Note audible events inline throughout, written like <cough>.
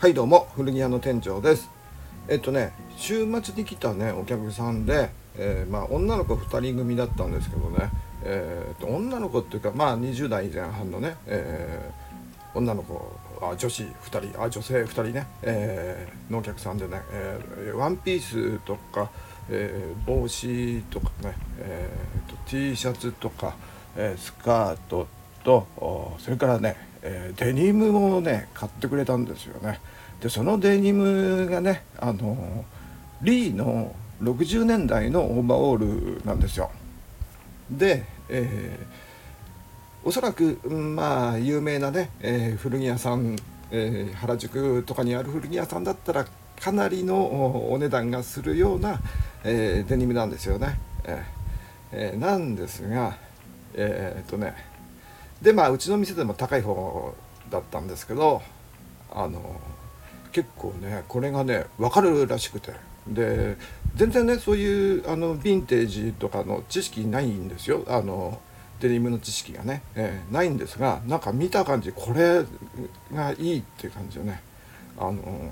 はいどうも古着屋の店長です。えっとね週末に来たねお客さんで、えー、まあ女の子2人組だったんですけどね。えー、っと女の子っていうかまあ20代前半のね、えー、女の子あ女子2人あ女性2人ね、えー、のお客さんでね、えー、ワンピースとか、え、帽子とかね、えーと、T シャツとか、え、スカートとそれからねえー、デニムもね買ってくれたんですよね。でそのデニムがねあのリーの60年代のオーバーオールなんですよ。で、えー、おそらくまあ有名なね、えー、古着屋さん、えー、原宿とかにある古着屋さんだったらかなりのお値段がするような、え、デニムなんですよね、ええー、なんですがえ、っとねでまあうちの店でも高い方だったんですけどあの結構ねこれがね分かるらしくて。で全然ねそういうあのヴィンテージとかの知識ないんですよ。あのデニムの知識がね、えー、ないんですがなんか見た感じこれがいいっていう感じよね。あの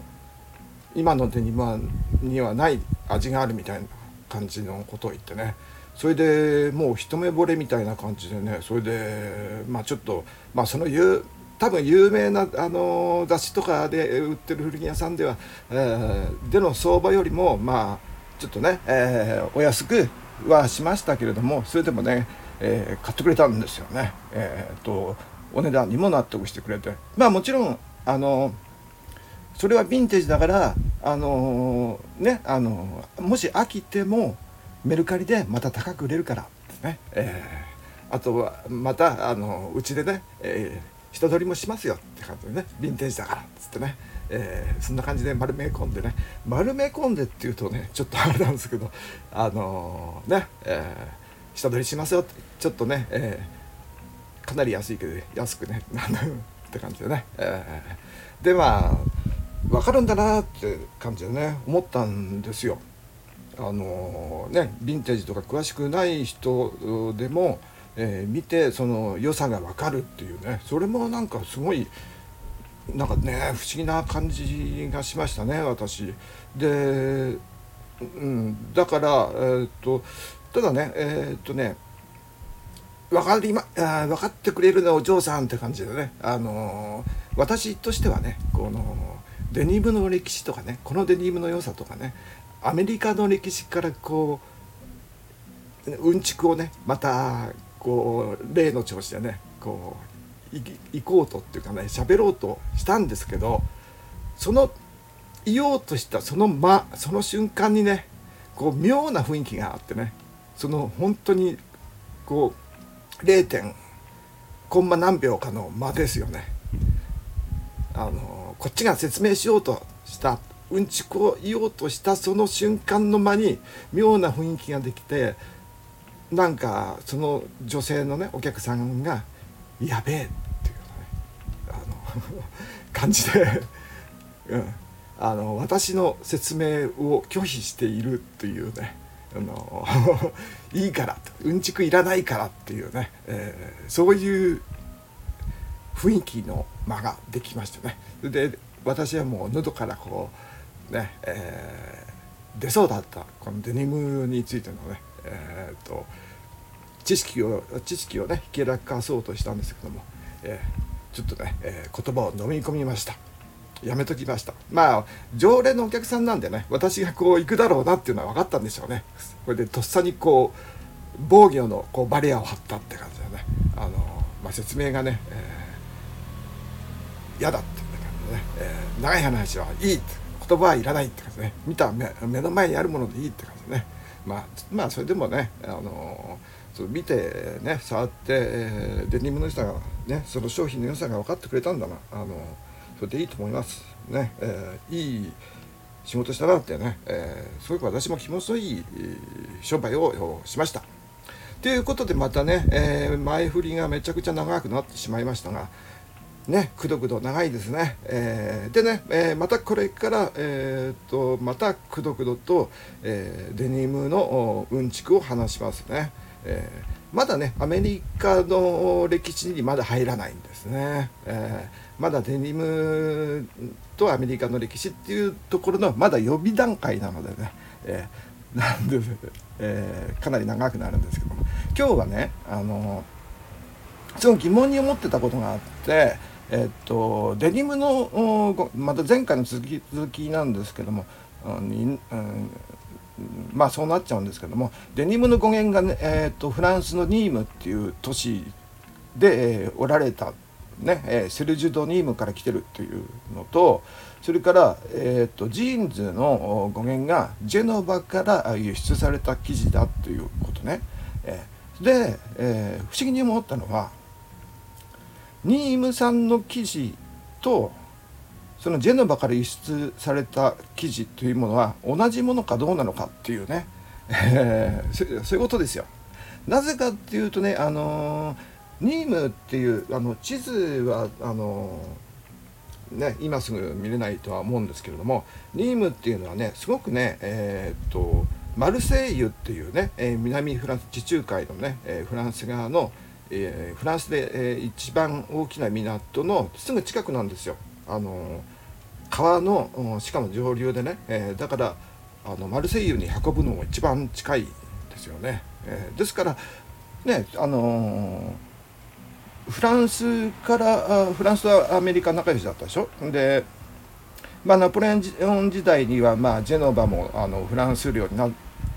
今のデニムにはない味があるみたいな感じのことを言ってね。それでもう一目惚れみたいな感じでねそれでまあちょっとまあその有多分有名なあの雑誌とかで売ってる古着屋さんでは、えー、での相場よりもまあちょっとね、えー、お安くはしましたけれどもそれでもね、えー、買ってくれたんですよね。えーと、お値段にも納得してくれてまあもちろんあのそれはヴィンテージだからあのねあのもし飽きてもメルカリでまた高く売れるからね、えー、あとはまたあのうちでね、えー、人取りもしますよって感じでねヴィンテージだからっつってね、えー、そんな感じで丸め込んでね。丸め込んでっていうとねちょっとあれなんですけどあのー、ね、えー、下取りしますよってちょっとね、えー、かなり安いけど安くね <laughs> って感じでね、えー、でまあ分かるんだなって感じでね思ったんですよ。あのねヴィンテージとか詳しくない人でも、えー、見てその良さが分かるっていうねそれもなんかすごいなんかね不思議な感じがしましたね私。で、うん、だから、えー、っとただねえー、っとね分かりまあ分かってくれるねお嬢さんって感じでね、あの私としてはねこのデニムの歴史とかねこのデニムの良さとかねアメリカの歴史からこううんちくをねまたこう例の調子でねこう行こうとっていうかね喋ろうとしたんですけどその言おうとしたその間その瞬間にねこう妙な雰囲気があってねその本当にこう 0. 点コンマ何秒かの間ですよね。あのこっちが説明しようとしたうんちくを言おうとしたその瞬間の間に妙な雰囲気ができてなんかその女性のねお客さんが「やべえ」っていうねあの感じで、うん、あの私の説明を拒否しているっていうねあの <laughs> いいからうんちくいらないからっていうね、えー、そういう雰囲気の間ができましたね。で私はもう喉からこうね、えー、出そうだったこのデニムについてのね、えーと、知識を知識をねひけらかそうとしたんですけども、えー、ちょっとね、えー、言葉を飲み込みました。やめときました。まあ常連のお客さんなんでね私がこう行くだろうなっていうのは分かったんでしょうね。これでとっさにこう防御のこうバリアを張ったって感じでね。あの、まあ、説明がね嫌、えー、だっていう感じでね、えー、長い話はいいって。言葉はいらないって感じね。見た目目の前にあるものでいいって感じね。まあまあそれでもねあのそ見てね触って、えー、デニムの良さがねその商品の良さが分かってくれたんだな。あのそれでいいと思いますね、えー、いい仕事したなってね、えー、すごく私も気持ちのいい商売をしました。ということでまたね、えー、前振りがめちゃくちゃ長くなってしまいましたが、ね、くどくど長いですね。えー、でね、えー、またこれから、えーと、またくどくどと、えー、デニムのうんちくを話しますね。えー、まだねアメリカの歴史にまだ入らないんですね、えー、まだデニムとアメリカの歴史っていうところのまだ予備段階なのでね、えー、なんで、えー、かなり長くなるんですけども今日はねあのすごい疑問に思ってたことがあってえっとデニムのまた前回の続き続きなんですけども、うんまあそうなっちゃうんですけどもデニムの語源がね、えーと、フランスのニームっていう都市で、えー、おられた、ねえー、 serge de Nîmes から来てるっていうのとそれから、えーと、ジーンズの語源がジェノバから輸出された生地だということね。えー、で、えー、不思議に思ったのはニーム産の生地とそのジェノバから輸出された生地というものは同じものかどうなのかっていうね、<laughs> え、そういうことですよ。なぜかっていうとね、あのニームっていうあの地図はあのね、今すぐ見れないとは思うんですけれどもニームっていうのはねすごくね、えー、っとマルセイユっていうね、え、南フランス地中海のね、え、フランス側の、えフランスで、え一番大きな港のすぐ近くなんですよ。あの川のしかも上流でね、えー、だからあのマルセイユに運ぶのが一番近いですよね。えー、ですからねあの、フランスからフランスはアメリカ仲良しだったでしょ？でまあ、ナポレオン時代には、まあ、ジェノバもあのフランス領になっ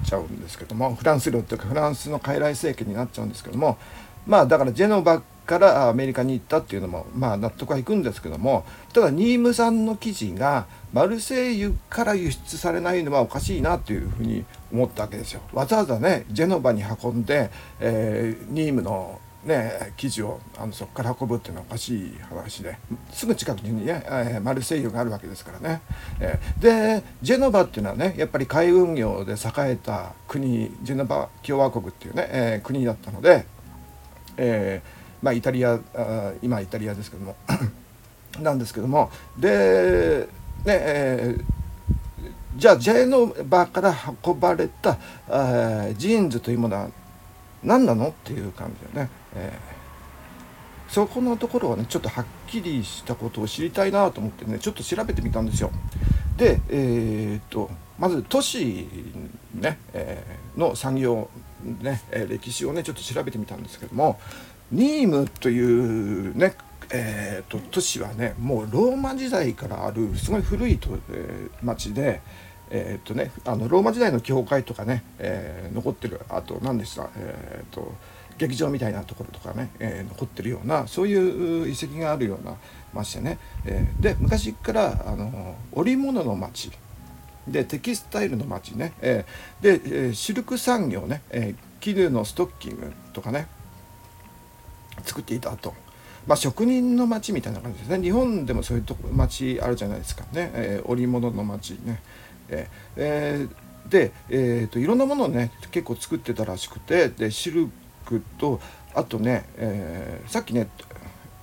ちゃうんですけどもフランス領というかフランスの傀儡政権になっちゃうんですけどもまあだからジェノバからアメリカに行ったっていうのもまあ納得はいくんですけどもただニーム産の生地がマルセイユから輸出されないのはおかしいなというふうに思ったわけですよ。わざわざねジェノバに運んで、えー、ニームのね、生地をあのそこから運ぶっていうのはおかしい話ですぐ近くにね、えー、マルセイユがあるわけですからね、えー、でジェノバっていうのはねやっぱり海運業で栄えた国ジェノバ共和国っていうね、えー、国だったので、えーまあ、イタリア今イタリアですけども。<coughs> なんですけども。でねえーじゃあジェノバから運ばれたあジーンズというものは何なのっていう感じでね、えー、そこのところはねちょっとはっきりしたことを知りたいなと思ってねちょっと調べてみたんですよ。でえー、っとまず都市ね、えー、の産業ね、え歴史をねちょっと調べてみたんですけどもニームというねえーと、都市はねもうローマ時代からあるすごい古いと、えー、町で、えーとね、あのローマ時代の教会とかね、えー、残ってるあと何でした、えーと、劇場みたいなところとかね、えー、残ってるようなそういう遺跡があるような町でね、え、で昔からあの織物の町でテキスタイルの町ね、えー、で、えー、シルク産業ね、えー、絹のストッキングとかね。作っていたと。まあ、職人の町みたいな感じですね。日本でもそういうとこ町あるじゃないですかね、えー、織物の町ね、えーえー、で、えーと、いろんなものをね結構作ってたらしくてでシルクとあとね、えー、さっきね、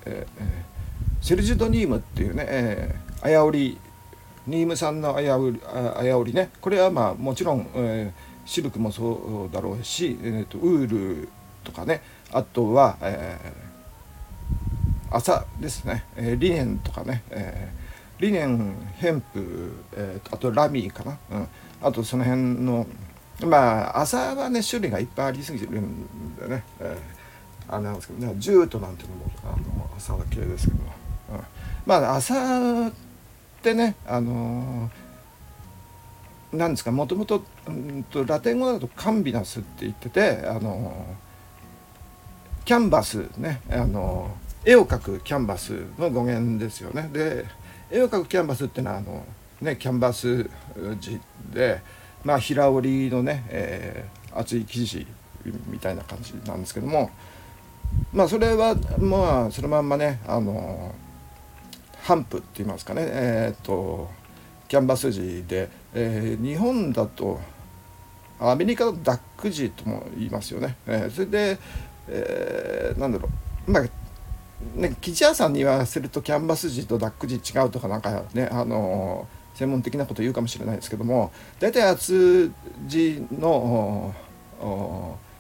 えー、セルジュ・ド・ニームっていうね、えー、あや織ニーム産のあや織りあや織りね。これはまあもちろん、えー、シルクもそうだろうし、えーとウールとかね。あとは、えー、麻ですね、えー、リネンとかね、えー、リネンヘンプ、えー、あとラミーかな、うん、あとその辺のまあ麻はね種類がいっぱいありすぎてるんでね、えー、あれなんですけどね。ジュートなんていうのもあの麻系ですけど、うん、まあ麻ってねあのー、なんですかもともとラテン語だとカンビナスって言っててあのーキャンバスねあの絵を描くキャンバスの語源ですよね。で絵を描くキャンバスっていうのはあの、ね、キャンバス地で、まあ、平織りのね、えー、厚い生地みたいな感じなんですけどもまあそれはまあそのまんまねあのハンプって言いますかねえっ、とキャンバス地で、えー、日本だとアメリカのダック地とも言いますよね。えー、それでえー、なんだろうまあね生地屋さんに言わせるとキャンバス地とダック地違うとかなんかねあのー、専門的なこと言うかもしれないですけども大体厚地の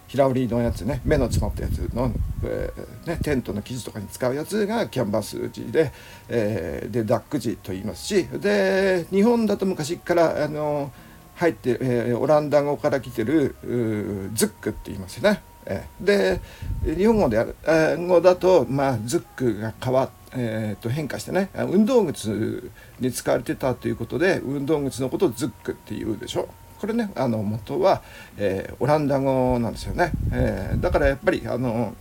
平織りのやつね目の詰まったやつの、えー、ね、テントの生地とかに使うやつがキャンバス地で,、えー、でダック地と言いますしで日本だと昔からあの入って、えー、オランダ語から来てるズックって言いますよね。えー、で日本語である、えー、語だと、まあ、ズックが変わっえー、と変化してね運動靴に使われてたということで運動靴のことをズックっていうでしょこれねあの元は、えー、オランダ語なんですよね、えー、だからやっぱりあの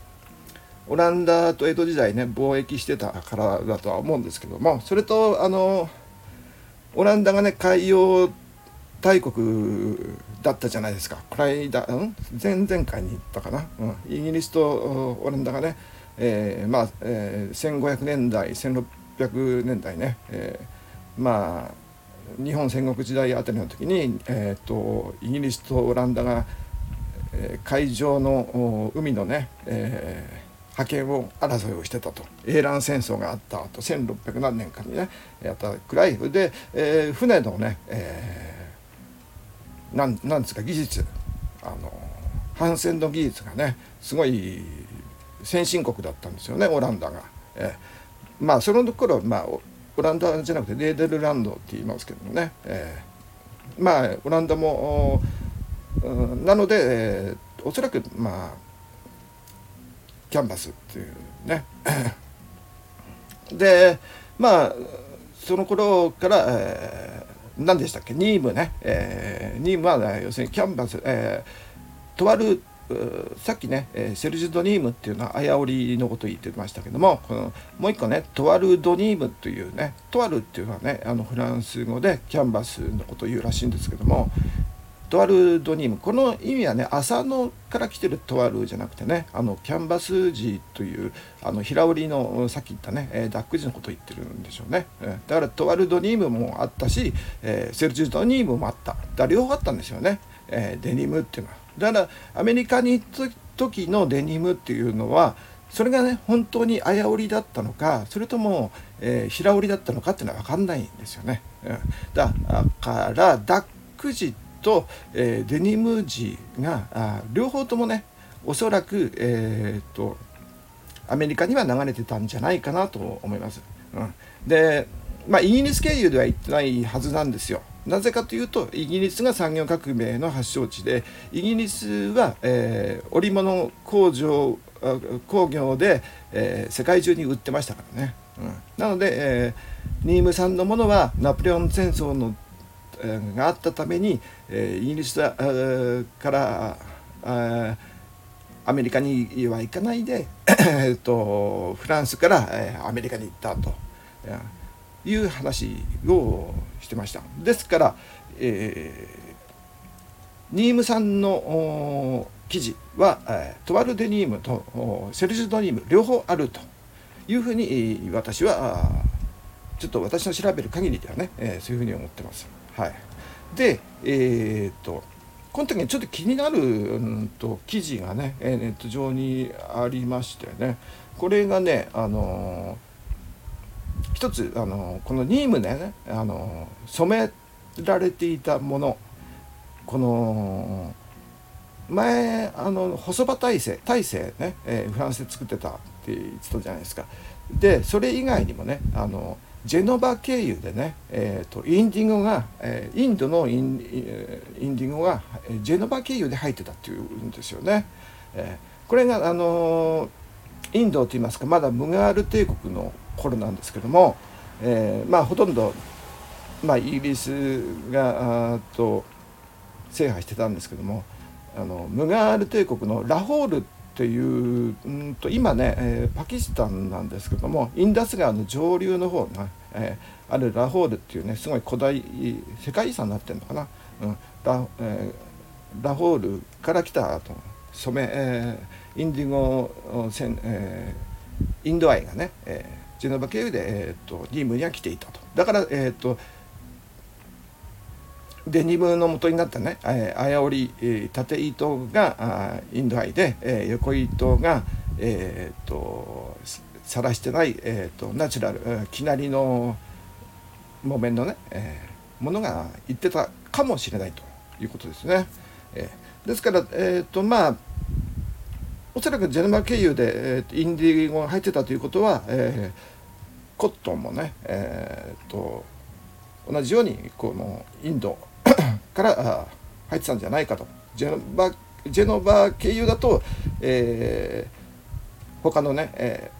オランダと江戸時代ね貿易してたからだとは思うんですけどもそれとあのオランダがね海洋大国だったじゃないですか。この間、うん、前々回に言ったかな、うん、イギリスとオランダがね、えー、まあ、えー、1500年代1600年代ね、えー、まあ日本戦国時代あたりの時に、えーと、イギリスとオランダが、えー、海上の海のね、えー、覇権を争いをしてたと英蘭戦争があったと1600何年かにねやったくらいで、えー、船のね、えー、なんなんですか技術あの帆船の技術がねすごい先進国だったんですよねオランダが。えー、まあその頃まあオランダじゃなくてネーデルランドって言いますけどもね、えー、まあオランダも、なので、えー、おそらくまあキャンバスっていうね。でまあその頃から、えー、何でしたっけ？ニームね、えー、ニームは、ね、要するにキャンバス、えー、とあるさっきね、えセルジュ・ドニームっていうのはあやおりのこと言ってましたけどもこのもう一個ねトワル・ドニームというねトワルっていうのはねあのフランス語でキャンバスのことを言うらしいんですけどもトワル・ドニームこの意味はね朝のから来てるトワルじゃなくてねあのキャンバス地というあの平織のさっき言ったね、えダック地のことを言ってるんでしょうね、えだからトワル・ドニームもあったし、えセルジュ・ドニームもあった。だ両方あったんですよね、えデニムっていうのは。だからアメリカに行った時のデニムっていうのはそれがね本当にあや織だったのかそれとも、えー、平織りだったのかっていうのは分かんないんですよね。うん、だからダック地と、えー、デニム地があ両方ともねおそらく、えーと、アメリカには流れてたんじゃないかなと思います。うん、でまあイギリス経由では行ってないはずなんですよ。なぜかというとイギリスが産業革命の発祥地でイギリスは、えー、織物工場工業で、えー、世界中に売ってましたからね、うん、なので、えー、ニーム産のものはナポレオン戦争の、えー、があったために、えー、イギリス、からアメリカには行かないでえとフランスから、えー、アメリカに行ったと。いう話をしてましたですから、えー、ニームさんの記事は、えー、トワルデニームとセルジュドニーム両方あるというふうに私はちょっと私の調べる限りではね、えー、そういうふうに思ってます。はい、でえー、っとこの時にちょっと気になる、うんと、記事がね、えネット上にありましてねこれがねあの一つあのこのニームでねあの染められていたものこの前あの細場大勢大勢ね、えー、フランスで作ってたって言ってたじゃないですかでそれ以外にもねあのジェノバ経由でね、えーと、インディンゴが、えー、インドのインインディンゴがジェノバ経由で入ってたっていうんですよね。えー、これがあのインドといいますかまだムガール帝国の頃なんですけども、えー、まあほとんど、まあ、イギリスがあと制覇してたんですけどもあのムガール帝国のラホールっていううんと今ね、えー、パキスタンなんですけどもインダス川の上流の方が、えー、あるラホールっていうねすごい古代世界遺産になってるのかな、うん。ラえー、ラホールから来たと染め、えー、インディゴ、えー、インドアイがね、えージェノバ経由で、えーと、ニームには来ていたとだから、えーと、デニムの元になったね、えー、あや織り、えー、縦糸があインドアイで、えー、横糸が、えーと、さらしてない、えー、とナチュラル、えー、きなりの木綿のね、えー、ものが言ってたかもしれないということですね。えー、ですから、えーとまあおそらくジェノバ経由で、えー、インディゴが入ってたということは、えー、コットンもね、えーと、同じようにこのインド <coughs> から入ってたんじゃないかとジェノバジェノバ経由だと、えー、他のね、え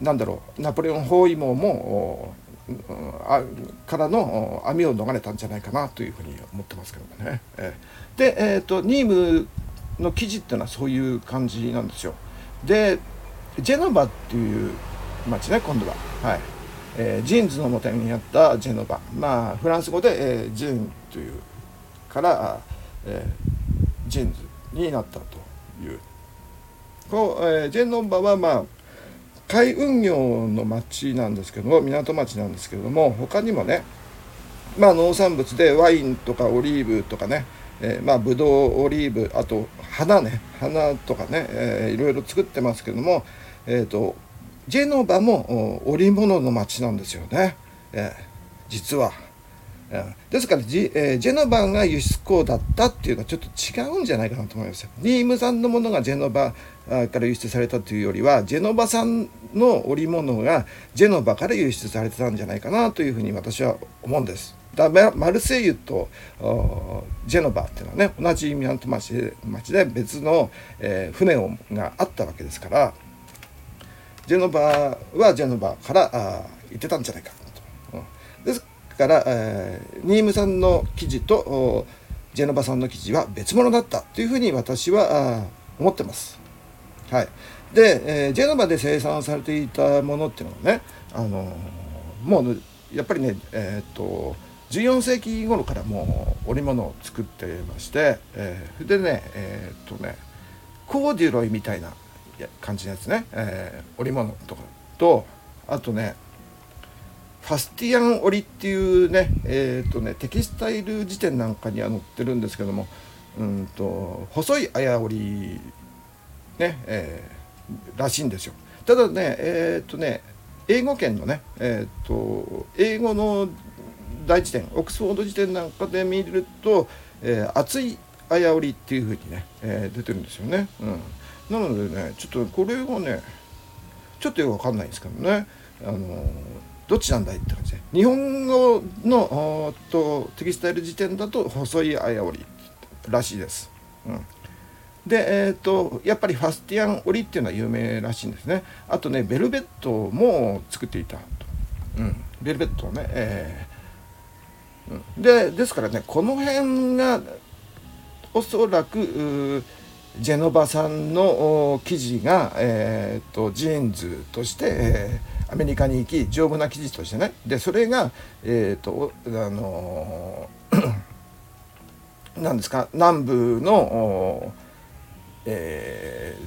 ー、なんだろうナポレオン包囲網もあからの網を逃れたんじゃないかなというふうに思ってますけどもね。えー、で、えーと、ニームの記事っていうのはそういう感じなんですよ。でジェノバっていう町ね今度は。はいえー、ジーンズのもとにあったジェノバまあフランス語で、えー、ジーンというから、えー、ジーンズになったというこう、えー、ジェノバはまあ海運業の町なんですけども港町なんですけれども他にもねまあ農産物でワインとかオリーブとかね、えー、まあブドウオリーブあと花ね花とかね、えー、いろいろ作ってますけどもえ、ー、とジェノバも織物の町なんですよね、えー、実は。ですからジ,、えー、ジェノバが輸出港だったっていうのはちょっと違うんじゃないかなと思いますニーム産のものがジェノバから輸出されたというよりはジェノバ産の織物がジェノバから輸出されてたんじゃないかなというふうに私は思うんです。だマルセイユとジェノバっていうのはね同じ港町で町で別の、えー、船をがあったわけですからジェノバはジェノバからあ行ってたんじゃないかと。うん、ですから、えー、ニームさんの記事とジェノバさんの記事は別物だったというふうに私は思ってます。はい、で、えー、ジェノバで生産されていたものっていうのはね、あのー、もうやっぱりね、えー、っと14世紀頃からもう織物を作ってまして、えー、でねえー、っとねコーデュロイみたいな感じのやつね、えー、織物とかとあとねファスティアン織っていうね,、えーとねテキスタイル辞典なんかには載ってるんですけどもうんと細い綾織ね、えー、らしいんですよ。ただねえっ、とね英語圏のねえっ、と英語の大辞典オックスフォード辞典なんかで見ると、えー、熱い綾織っていうふうにね、えー、出てるんですよね。うん、なのでねちょっとこれがねちょっとよくわかんないんですけどね。あのどっちなんだいって感じで。日本語のとテキスタイル辞典だと細い綾織らしいです。うん。で、えーと、やっぱりファスティアン織っていうのは有名らしいんですね。あとねベルベットも作っていたと、うん、ベルベットをね、えー、でですからねこの辺がおそらくジェノバさんの生地が、えーと、ジーンズとして、えー、アメリカに行き丈夫な生地としてねでそれがえっ、ー、とあの何 <clears throat> ですか南部のえ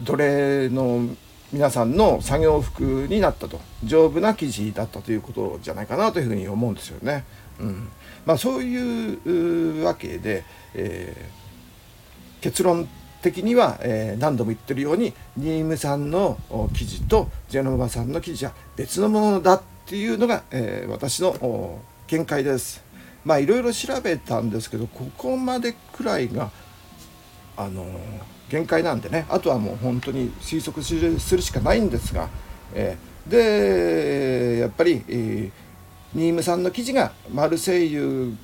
ー、奴隷の皆さんの作業服になったと丈夫な生地だったということじゃないかなというふうに思うんですよね。うんまあ、そういうわけで、えー、結論的には、えー、何度も言ってるように新見さんの記事とジェノバさんの記事は別のものだっていうのが、えー、私の見解です。まあいろいろ調べたんですけどここまでくらいがあの限界なんでねあとはもう本当に推測するしかないんですが、えー、でやっぱり、えー、新見さんの記事がマルセイユ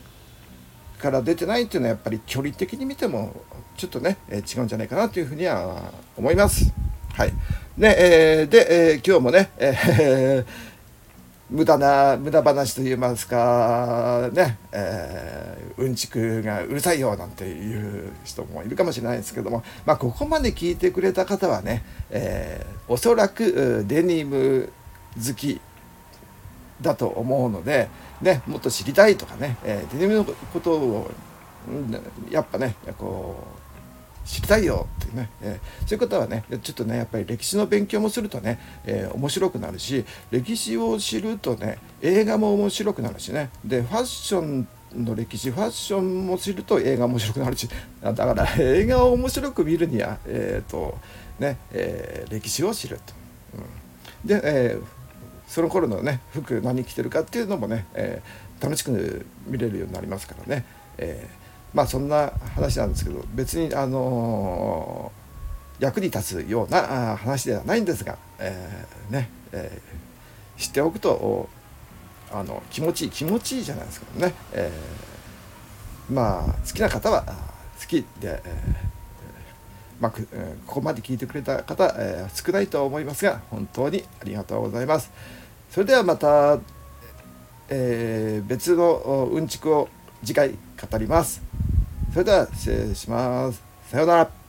から出てないっていうのはやっぱり距離的に見てもちょっとね、え、違うんじゃないかなというふうには思います。はい。ね、えー、で、えー、今日もね、えー <laughs> 無駄な無駄話といいますかね、えー、うんちくがうるさいよなんていう人もいるかもしれないですけども、まあ、ここまで聞いてくれた方はね、え、おそらくデニム好きだと思うので、ね、もっと知りたいとかね、えー、デニムのことをやっぱねこう知りたいよってね、えー、そういう方はねちょっとねやっぱり歴史の勉強もするとね、えー、面白くなるし歴史を知るとね映画も面白くなるしねでファッションの歴史ファッションも知ると映画面白くなるし <laughs> だから映画を面白く見るにはえっ、ー、とね、え歴史を知ると。うん、で、えその頃のね服何着てるかっていうのもね、え楽しく見れるようになりますからね。えーまあそんな話なんですけど別にあの役に立つような話ではないんですが、えー、ね、えー、知っておくとあの気持ちいい気持ちいいじゃないですかね、えー、まあ好きな方は好きで、えまあ、ここまで聞いてくれた方、え少ないと思いますが本当にありがとうございます。それではまた、え別のうんちくを次回語ります。それでは失礼します。さようなら。